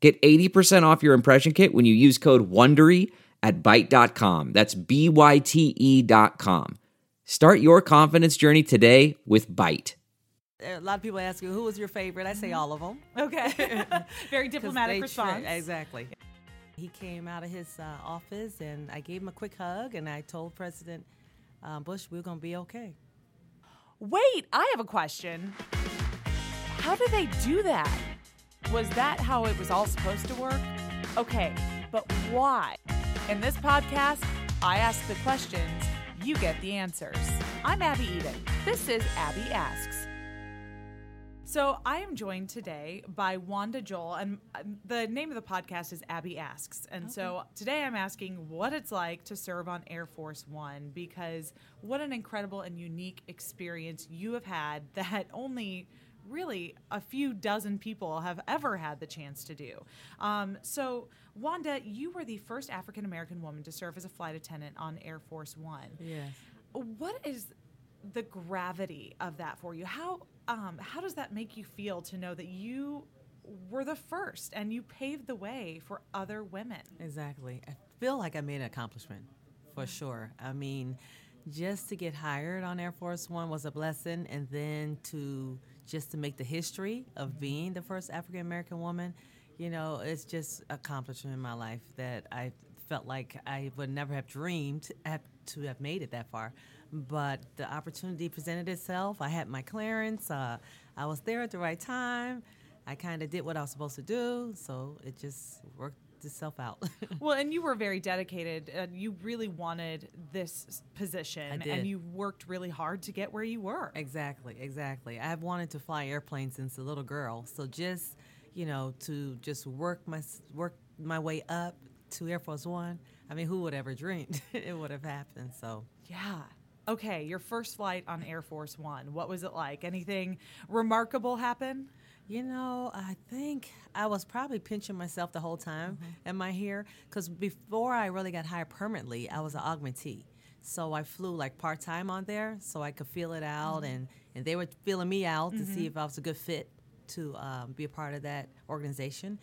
Get 80% off your impression kit when you use code WONDERY at Byte.com. That's B-Y-T-E dot com. Start your confidence journey today with Byte. A lot of people ask you, who was your favorite? I say all of them. Okay. Very diplomatic they response. tra- exactly. He came out of his uh, office and I gave him a quick hug and I told President uh, Bush we are going to be okay. Wait, I have a question. How do they do that? Was that how it was all supposed to work? Okay, but why? In this podcast, I ask the questions, you get the answers. I'm Abby Eden. This is Abby Asks. So I am joined today by Wanda Joel, and uh, the name of the podcast is Abby Asks. And so today I'm asking what it's like to serve on Air Force One because what an incredible and unique experience you have had that only really a few dozen people have ever had the chance to do. Um, so, Wanda, you were the first African American woman to serve as a flight attendant on Air Force One Yes. what is the gravity of that for you? How um, how does that make you feel to know that you were the first and you paved the way for other women? Exactly. I feel like I made an accomplishment for sure. I mean, just to get hired on Air Force One was a blessing, and then to just to make the history of being the first African American woman, you know, it's just accomplishment in my life that I felt like I would never have dreamed to have made it that far. But the opportunity presented itself. I had my clearance. Uh, I was there at the right time. I kind of did what I was supposed to do, so it just worked itself out. Well, and you were very dedicated. Uh, you really wanted this position, and you worked really hard to get where you were. Exactly, exactly. I've wanted to fly airplanes since a little girl. So just, you know, to just work my work my way up to Air Force One. I mean, who would ever dreamed it would have happened? So Yeah. Okay, your first flight on Air Force One. What was it like? Anything remarkable happen? You know, I think I was probably pinching myself the whole time Mm-hmm. in my hair because before I really got hired permanently, I was an augmentee. So I flew like part time on there so I could feel it out, Mm-hmm. and, and they were feeling me out to see if I was a good fit to um, be a part of that organization.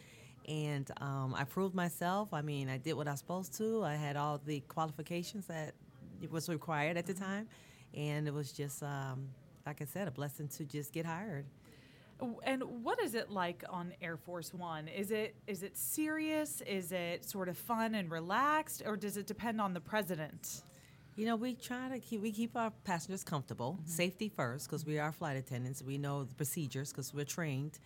And um, I proved myself. I mean, I did what I was supposed to. I had all the qualifications that was required at the time, and it was just, um, like I said, a blessing to just get hired. And what is it like on Air Force One? Is it is it serious? Is it sort of fun and relaxed, or does it depend on the president? You know, we try to keep we keep our passengers comfortable, safety first, because we are flight attendants. We know the procedures because we're trained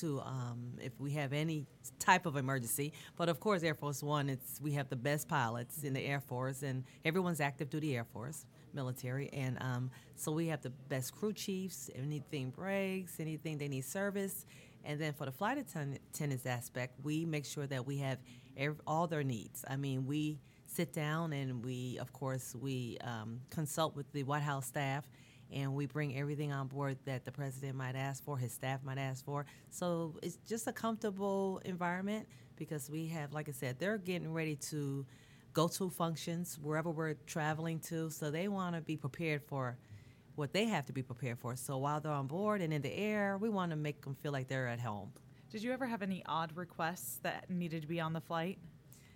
to um, if we have any type of emergency. But of course, Air Force One, it's we have the best pilots in the Air Force, and everyone's active duty Air Force, military, and um, so we have the best crew chiefs. Anything breaks, anything they need service, and then for the flight attendants aspect, we make sure that we have ev- all their needs. I mean, we sit down and we, of course, we um, consult with the White House staff and we bring everything on board that the president might ask for, his staff might ask for. So it's just a comfortable environment because we have, like I said, they're getting ready to go to functions wherever we're traveling to. So they want to be prepared for what they have to be prepared for. So while they're on board and in the air, we want to make them feel like they're at home. Did you ever have any odd requests that needed to be on the flight?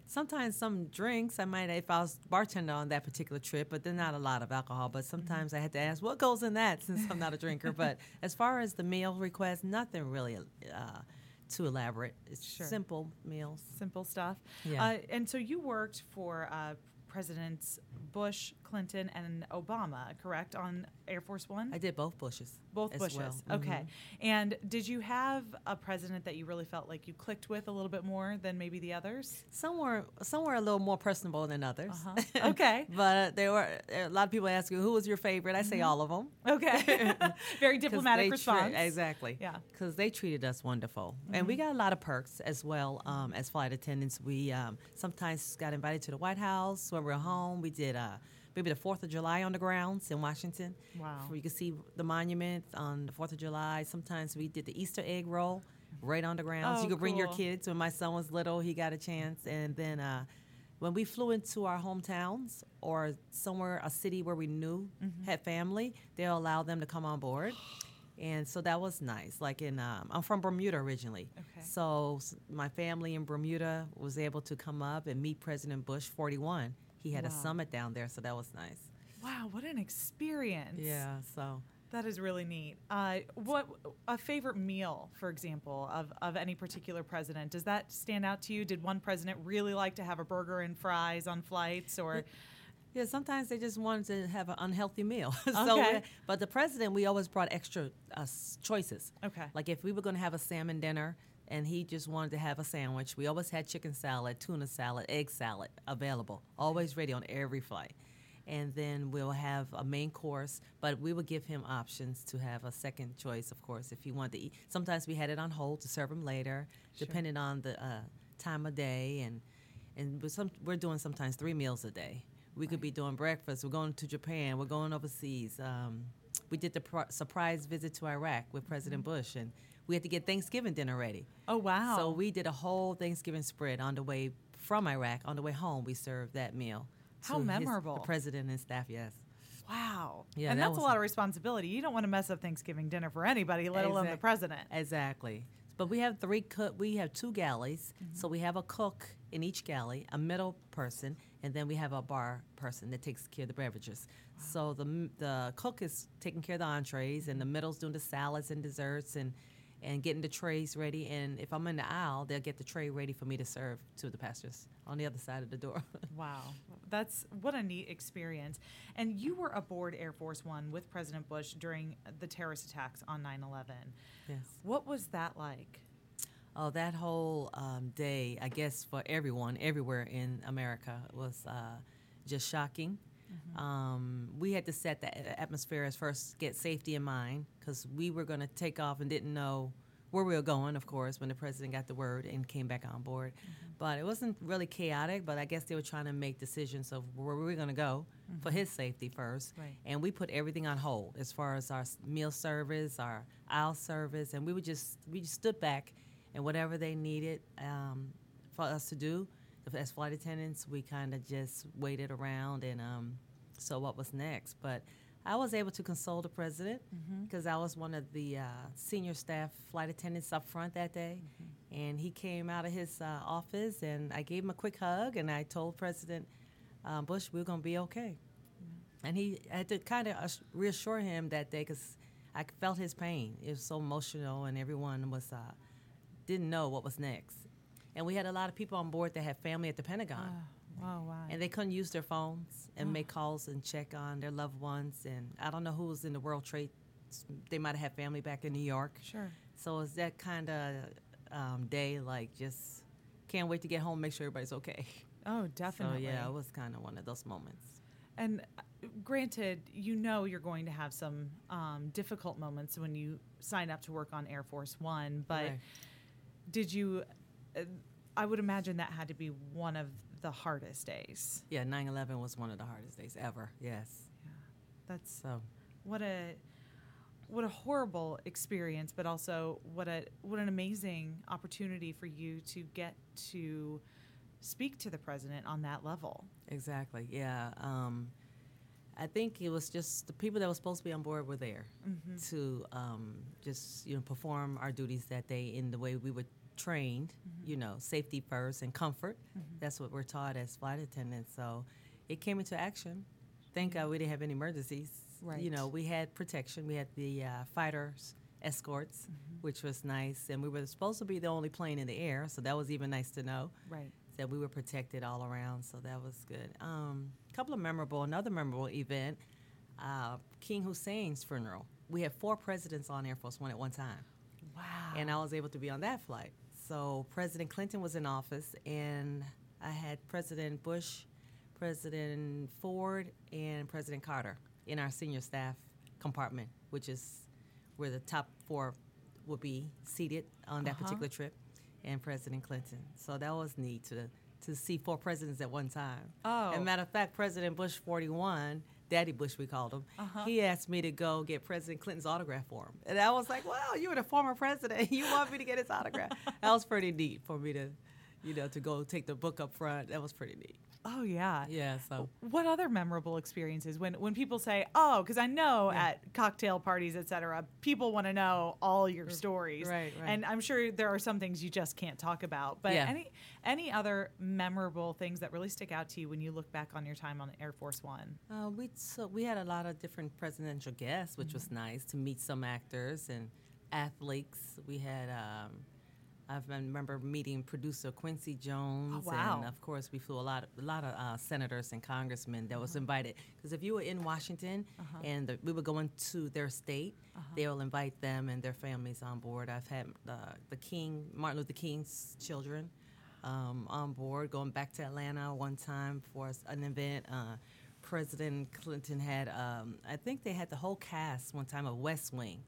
Sometimes some drinks I might if I was bartender on that particular trip, but there's not a lot of alcohol. But sometimes I had to ask what goes in that since I'm not a drinker. but as far as the meal request, nothing really uh, too elaborate. It's Sure. simple meals. Simple stuff. Yeah. Uh, and so you worked for uh, Presidents Bush, Clinton and Obama, correct, on Air Force One? I did both Bushes. Both Bushes. well. Mm-hmm. Okay. And did you have a president that you really felt like you clicked with a little bit more than maybe the others? Some were some were a little more personable than others. Uh-huh. Okay. but there were a lot of people ask you who was your favorite. I say all of them. Okay. Very diplomatic response. Tre- exactly. Yeah. Because they treated us wonderful, and we got a lot of perks as well um, as flight attendants. We um, sometimes got invited to the White House when we were home. We did uh, maybe the Fourth of July on the grounds in Washington. Wow. Where you can see the monument on the Fourth of July. Sometimes we did the Easter egg roll right on the grounds. Oh, you could bring your kids. When my son was little, he got a chance, and then. Uh, when we flew into our hometowns or somewhere, a city where we knew Mm-hmm. had family, they'll allow them to come on board. And so that was nice. Like in, um, I'm from Bermuda originally. Okay. So my family in Bermuda was able to come up and meet President Bush 41. He had a summit down there, so that was nice. Wow, what an experience. Yeah, so. That is really neat. Uh, what a favorite meal, for example, of, of any particular president? Does that stand out to you? Did one president really like to have a burger and fries on flights, or Yeah, sometimes they just wanted to have an unhealthy meal. so, Okay. but the president, we always brought extra uh, choices. Okay. Like if we were going to have a salmon dinner and he just wanted to have a sandwich, we always had chicken salad, tuna salad, egg salad available, always ready on every flight. And then we'll have a main course, but we would give him options to have a second choice, of course, if he wanted to eat. Sometimes we had it on hold to serve him later, depending on the uh, time of day. And, and we're, some, we're doing sometimes three meals a day. We could be doing breakfast. We're going to Japan. We're going overseas. Um, we did the pro- surprise visit to Iraq with President Bush, and we had to get Thanksgiving dinner ready. oh wow, So we did a whole Thanksgiving spread on the way from Iraq. On the way home, we served that meal. How to his- memorable. the president and staff, yes. wow, Yeah, and that that's a lot of responsibility. You don't want to mess up Thanksgiving dinner for anybody, let alone the president. Exactly. But we have three cook. We have two galleys, Mm-hmm. so we have a cook in each galley, a middle person, and then we have a bar person that takes care of the beverages. So the the cook is taking care of the entrees, and the middle's doing the salads and desserts, and and getting the trays ready. And if I'm in the aisle, they'll get the tray ready for me to serve to the pastors on the other side of the door. Wow, that's what a neat experience. And you were aboard Air Force One with President Bush during the terrorist attacks on 9 11. yes. What was that like? Oh, that whole um, day, I guess, for everyone, everywhere in America, was uh, just shocking. Um, we had to set the atmosphere as first, get safety in mind, because we were going to take off and didn't know where we were going, of course, when the president got the word and came back on board. But it wasn't really chaotic, but I guess they were trying to make decisions of where we were going to go for his safety first. Right. And we put everything on hold as far as our meal service, our aisle service, and we would just, we just stood back and whatever they needed um, for us to do as flight attendants, we kind of just waited around and um, saw what was next. But I was able to console the president because I was one of the uh, senior staff flight attendants up front that day. And he came out of his uh, office and I gave him a quick hug and I told President um, Bush we are going to be okay. And he I had to kind of reassure him that day because I felt his pain. It was so emotional, and everyone was uh, didn't know what was next. And we had a lot of people on board that had family at the Pentagon, Wow, wow. and they couldn't use their phones and make calls and check on their loved ones. And I don't know who was in the World Trade. They might have had family back in New York. Sure. So it's that kind of um, day, like just can't wait to get home, make sure everybody's okay. Oh, definitely. So yeah, it was kind of one of those moments. And uh, granted, you know you're going to have some um, difficult moments when you sign up to work on Air Force One, but Right. did you? I would imagine that had to be one of the hardest days. Yeah, 9/11 was one of the hardest days ever. Yes. Yeah. That's So what a what a horrible experience, but also what a what an amazing opportunity for you to get to speak to the president on that level. exactly. Yeah. Um, I think it was just the people that were supposed to be on board were there to um, just you know perform our duties that day in the way we were trained. You know, safety first and comfort. That's what we're taught as flight attendants. So it came into action. Thank God we didn't have any emergencies. Right. You know, we had protection. We had the uh, fighters escorts, which was nice, and we were supposed to be the only plane in the air, so that was even nice to know. Right. that we were protected all around, so that was good. A um, couple of memorable, another memorable event, uh, King Hussein's funeral. We had four presidents on Air Force One at one time. Wow. And I was able to be on that flight. So President Clinton was in office, and I had President Bush, President Ford, and President Carter in our senior staff compartment, which is where the top four would be seated on that Uh-huh. particular trip, and President Clinton. So that was neat to to see four presidents at one time. Oh. And matter of fact, President Bush 41, Daddy Bush we called him, Uh-huh. he asked me to go get President Clinton's autograph for him. And I was like, wow, you were the former president. You want me to get his autograph? that was pretty neat for me to, you know, to go take the book up front. That was pretty neat. Oh yeah. Yeah, so. What other memorable experiences when when people say, "Oh," because I know at cocktail parties, etc., people want to know all your stories, right, right. And I'm sure there are some things you just can't talk about. But Yeah. any any other memorable things that really stick out to you when you look back on your time on Air Force One? Uh, we so we had a lot of different presidential guests, which was nice to meet some actors and athletes. We had um, I remember meeting producer Quincy Jones, wow. and of course we flew a lot, a lot of uh, senators and congressmen that was invited. Because if you were in Washington and the, we were going to their state, they will invite them and their families on board. I've had uh, the King, Martin Luther King's children um, on board, going back to Atlanta one time for an event. Uh, President Clinton had, um, I think they had the whole cast one time of West Wing.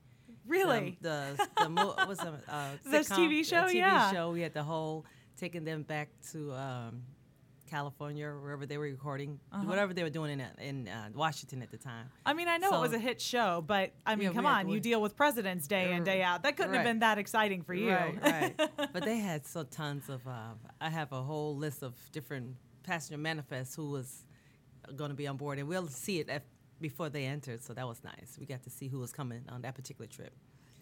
Really? The the, the mo- was the uh, sitcom? TV show? TV Yeah. show. We had the whole taking them back to um, California, wherever they were recording, Uh-huh. whatever they were doing in uh, in uh, Washington at the time. I mean, I know it was a hit show, but I mean, Yeah, come on, we- you deal with President's Day in, day out. That couldn't have been that exciting for you. Right, right. but they had so tons of. Uh, I have a whole list of different passenger manifests who was going to be on board, and we'll see it at, before they entered. So that was nice. We got to see who was coming on that particular trip.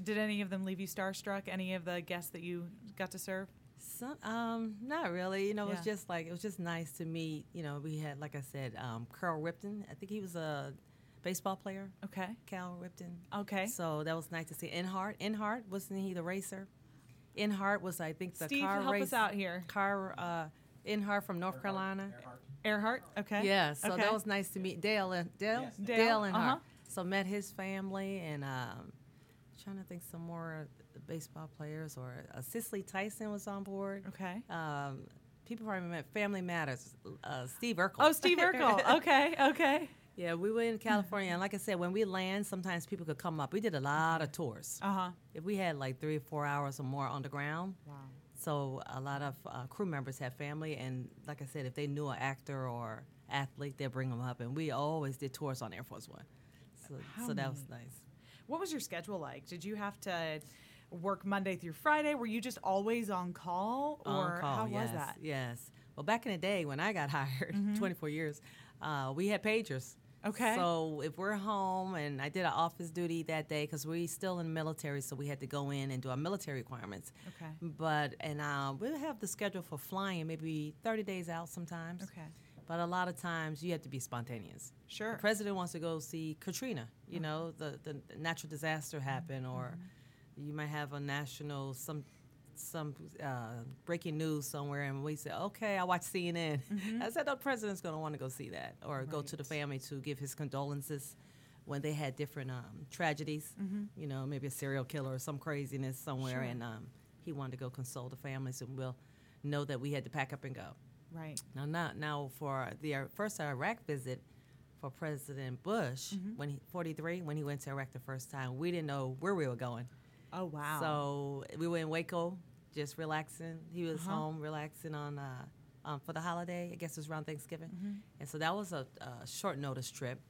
Did any of them leave you starstruck? Any of the guests that you got to serve? Some, um, not really. You know, it was just like it was just nice to meet. You know, we had, like I said, um, Carl Ripken. I think he was a baseball player. Okay. Cal Ripken. Okay. So that was nice to see. Earnhardt. Earnhardt wasn't he the racer? Earnhardt was, I think, the Steve, car help race. us out here. Car. Uh, Earnhardt from North Carolina. Earnhardt. Okay. Yeah, so Okay. that was nice to meet Dale and Dale. Dale, Dale and uh-huh. her. So met his family and um, trying to think some more baseball players or uh, Cicely Tyson was on board. Okay. Um, people probably met Family Matters. Uh, Steve Urkel. Oh, Steve Urkel. okay. Okay. yeah, we were in California, and like I said, when we land, sometimes people could come up. We did a lot of tours. Uh huh. If we had like three or four hours or more on the ground, Wow. So a lot of uh, crew members have family, and like I said, if they knew an actor or athlete, they'd bring them up, and we always did tours on Air Force One. So, so that was nice. What was your schedule like? Did you have to work Monday through Friday? Were you just always on call, or on call, how yes, was that? Mm-hmm. Yes. Well, back in the day when I got hired, 24 years, uh, we had pagers. Okay. So if we're home, and I did an office duty that day because we're still in the military, so we had to go in and do our military requirements. Okay. But and uh, we'll have the schedule for flying maybe 30 days out sometimes. Okay. But a lot of times you have to be spontaneous. Sure. The president wants to go see Katrina. You know, the, the natural disaster happened, or you might have a national some some uh, breaking news somewhere, and we said, okay, I watch CNN. I said, the president's going to want to go see that, or go to the family to give his condolences when they had different um, tragedies. You know, maybe a serial killer or some craziness somewhere, Sure. and um, he wanted to go console the families, and we'll know that we had to pack up and go. Right. Now, now, now for the first Iraq visit for President Bush, when he 43, when he went to Iraq the first time, we didn't know where we were going. Oh wow. So we were in Waco, just relaxing. He was Uh-huh. home relaxing on uh, um, for the holiday. I guess it was around Thanksgiving, Mm-hmm. and so that was a, a short notice trip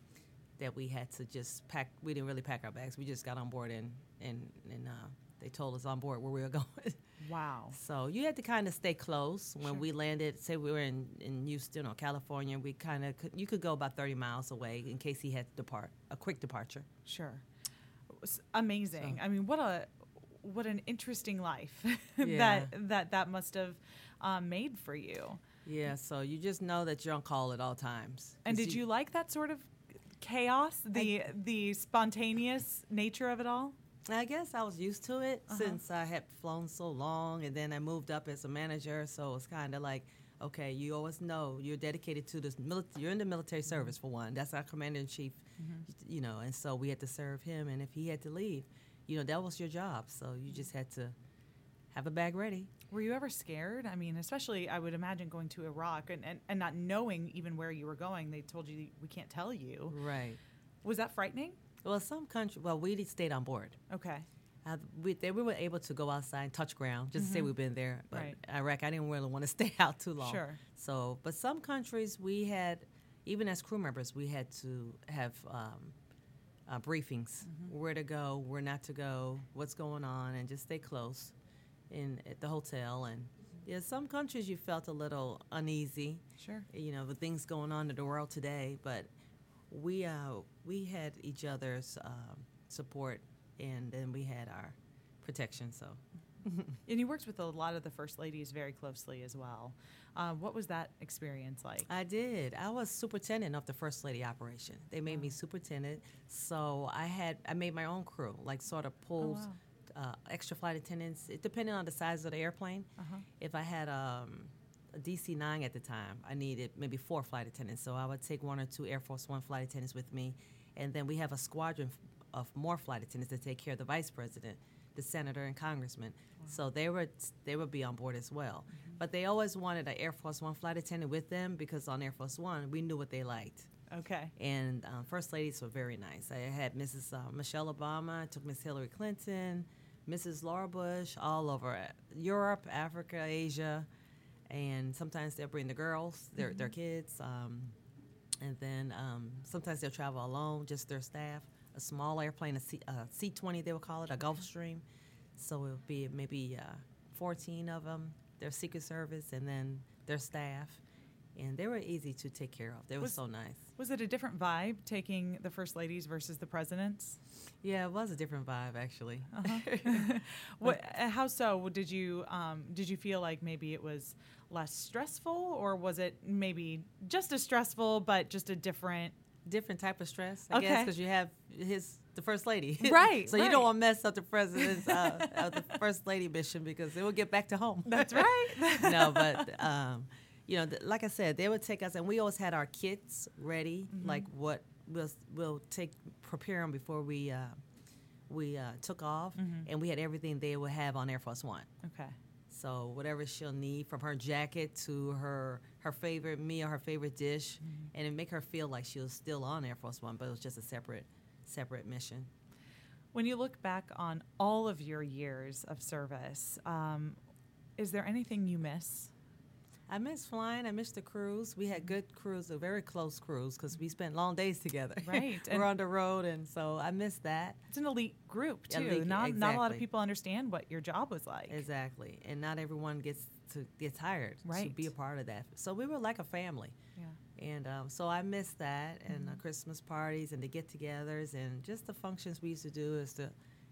that we had to just pack. We didn't really pack our bags. We just got on board and and and uh, they told us on board where we were going. wow. So you had to kind of stay close when Sure. we landed. Say we were in, in Houston or California, we kind of could, you could go about thirty miles away in case he had to depart, a quick departure. Sure. It was amazing. So- I mean, what a what an interesting life Yeah. that that that must have um, made for you. Yeah, so you just know that you're on call at all times. And did you like that sort of chaos, the the spontaneous nature of it all? I guess I was used to it Uh-huh. since I had flown so long, and then I moved up as a manager. So it's kind of like, Okay, you always know you're dedicated to this. Mili- you're in the military service for one. That's our commander in chief. You know, and so we had to serve him. And if he had to leave, you know, that was your job. So you just had to have a bag ready. Were you ever scared? I mean, especially I would imagine going to Iraq and, and, and not knowing even where you were going. They told you we can't tell you. Right. Was that frightening? Well, some country. Well, we stayed on board. Okay. Uh, we, they, we were able to go outside and touch ground, just to say we've been there. But Right. Iraq, I didn't really want to stay out too long. Sure. So, but some countries we had, even as crew members, we had to have um, uh, briefings: where to go, where not to go, what's going on, and just stay close in at the hotel. And yeah, some countries you felt a little uneasy Sure. you know the things going on in the world today but we uh we had each other's um, support and then we had our protection so And you worked with a lot of the first ladies very closely as well. Uh, what was that experience like? i did. I was superintendent of the first lady operation. They made me superintendent. So i had i made my own crew like sort of pulls uh, extra flight attendants. It depending on the size of the airplane if i had um, a DC-9 at the time, I needed maybe four flight attendants. So I would take one or two Air Force One flight attendants with me, and then we have a squadron of more flight attendants to take care of the vice president, the senator, and congressman. So they would they would be on board as well. But they always wanted an Air Force One flight attendant with them because on Air Force One we knew what they liked. Okay. And um, first ladies were very nice. I had Mrs. Uh, Michelle Obama, I took Miss Hillary Clinton, Mrs. Laura Bush, all over Europe, Africa, Asia, and sometimes they'll bring the girls, their their kids, um, and then um, sometimes they'll travel alone, just their staff. A small airplane, a C, uh, C-20 they would call it, a Gulfstream. So it would be maybe uh, 14 of them, their Secret Service, and then their staff. And they were easy to take care of. They were Was- so nice. Was it a different vibe taking the first ladies versus the presidents? Yeah, it was a different vibe actually. What? uh, How so? Did you um, did you feel like maybe it was less stressful, or was it maybe just as stressful but just a different? Different type of stress, I guess, because you have his the first lady, Right, so you don't want to mess up the president's uh, uh, the first lady mission because it will get back to home. That's right. no, but um, you know, th- like I said, they would take us, and we always had our kits ready, Mm-hmm. like what we'll we'll take prepare them before we uh, we uh, took off, Mm-hmm. and we had everything they would have on Air Force One. okay. So whatever she'll need, from her jacket to her her favorite meal, her favorite dish, and it make her feel like she was still on Air Force One, but it was just a separate separate mission. When you look back on all of your years of service, um, is there anything you miss? I miss flying. I miss the cruise. We had good cruise, a very close cruise, because we spent long days together. Right, We're on the road, and so I miss that. It's an elite group too. Elite, not not a lot of people understand what your job was like. Exactly, and not everyone gets to gets hired to be a part of that. So we were like a family. yeah. And um, so I miss that, and Mm-hmm. the Christmas parties, and the get-togethers, and just the functions we used to do as the,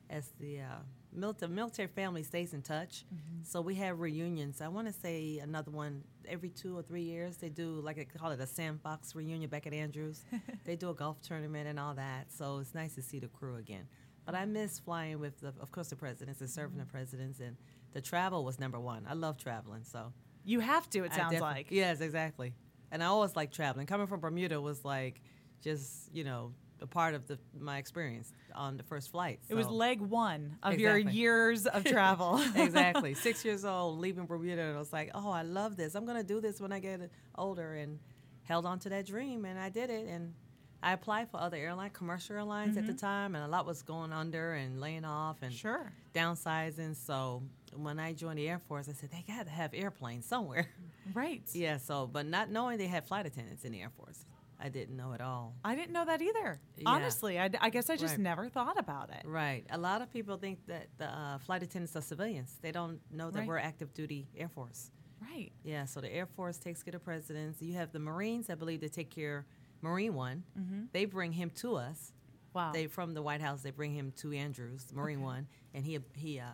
as the uh, mil- the military family stays in touch. Mm-hmm. So we have reunions. I want to say another one every two or three years. They do like they call it a sandbox reunion back at Andrews. they do a golf tournament and all that. So it's nice to see the crew again. But I miss flying with, the, of course, the presidents and serving Mm-hmm. the presidents, and the travel was number one. I love traveling, so. You have to. It I sounds defi- like. Yes, exactly. And I always like traveling. Coming from Bermuda was like just you know a part of the my experience on the first flight. It was leg one of your years of travel. exactly six years old leaving Bermuda, and I was like, oh, I love this. I'm gonna do this when I get older, and held on to that dream, and I did it. And I applied for other airline, commercial airlines at the mm-hmm. time, and a lot was going under and laying off and Sure. downsizing. So when I joined the Air Force, I said they got to have airplanes somewhere. Right. Yeah, so but not knowing they had flight attendants in the Air Force, I didn't know at all. I didn't know that either. Yeah. Honestly, I guess I just Right. never thought about it. Right. A lot of people think that the uh, flight attendants are civilians. They don't know that Right. we're active duty Air Force. Right. Yeah, so the Air Force takes care of presidents. You have the Marines, I believe, they take care Marine One. Mm-hmm. They bring him to us. Wow. They from the White House, they bring him to Andrews, Marine One, and he he uh,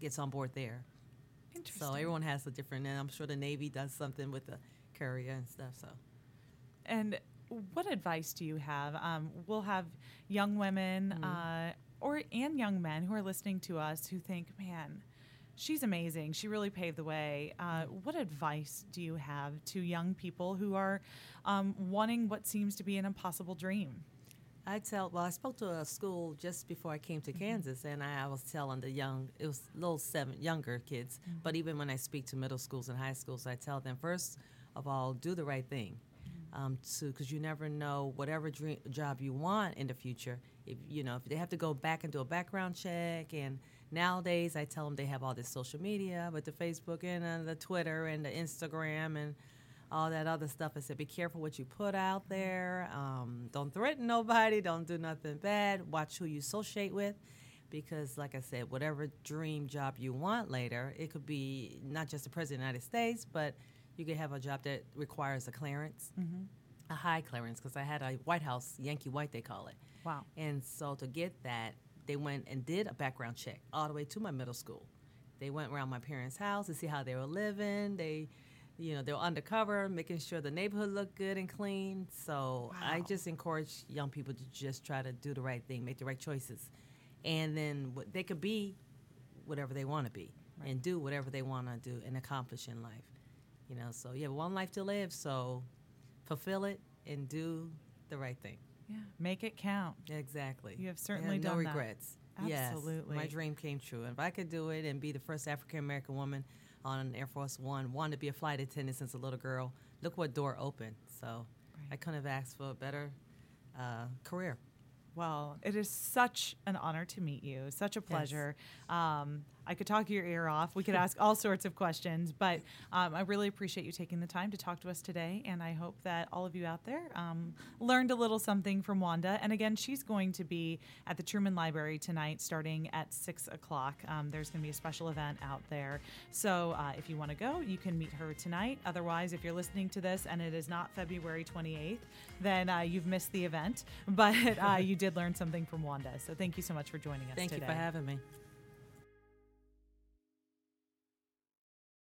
gets on board there. Interesting. So everyone has a different, and I'm sure the Navy does something with the carrier and stuff. So And what advice do you have? Um, we'll have young women Mm-hmm. uh, or and young men who are listening to us who think, man, She's amazing. She really paved the way. Uh, what advice do you have to young people who are um, wanting what seems to be an impossible dream? I tell well, I spoke to a school just before I came to Kansas, and I, I was telling the young, it was little seven younger kids, but even when I speak to middle schools and high schools, I tell them first of all, do the right thing, um, to because you never know whatever dream job you want in the future. If you know if they have to go back and do a background check, and nowadays I tell them they have all this social media, with the Facebook and uh, the Twitter and the Instagram and all that other stuff. I said, be careful what you put out there. Um, don't threaten nobody. Don't do nothing bad. Watch who you associate with. Because, like I said, whatever dream job you want later, it could be not just the President of the United States, but you could have a job that requires a clearance, a high clearance, because I had a White House, Yankee White, they call it. Wow. And so to get that, they went and did a background check all the way to my middle school. They went around my parents' house to see how they were living. They, you know, they were undercover, making sure the neighborhood looked good and clean. So I just encourage young people to just try to do the right thing, make the right choices, and then they could be whatever they want to be and do whatever they want to do and accomplish in life. You know, so you have one life to live, so fulfill it and do the right thing. Yeah. Make it count. Exactly. You have certainly no done that. regrets. Absolutely. Yes, my dream came true. And if I could do it and be the first African American woman on Air Force One, wanted to be a flight attendant since a little girl, look what door opened. So I couldn't have asked for a better uh, career. Well, it is such an honor to meet you. Such a pleasure. Um, I could talk your ear off. We could ask all sorts of questions, but um, I really appreciate you taking the time to talk to us today. And I hope that all of you out there um, learned a little something from Wanda. And again, she's going to be at the Truman Library tonight starting at 6 o'clock. Um, there's going to be a special event out there. So uh, if you want to go, you can meet her tonight. Otherwise, if you're listening to this and it is not February 28th, then uh, you've missed the event. But uh, you did learn something from Wanda. So thank you so much for joining us Thank today. you for having me.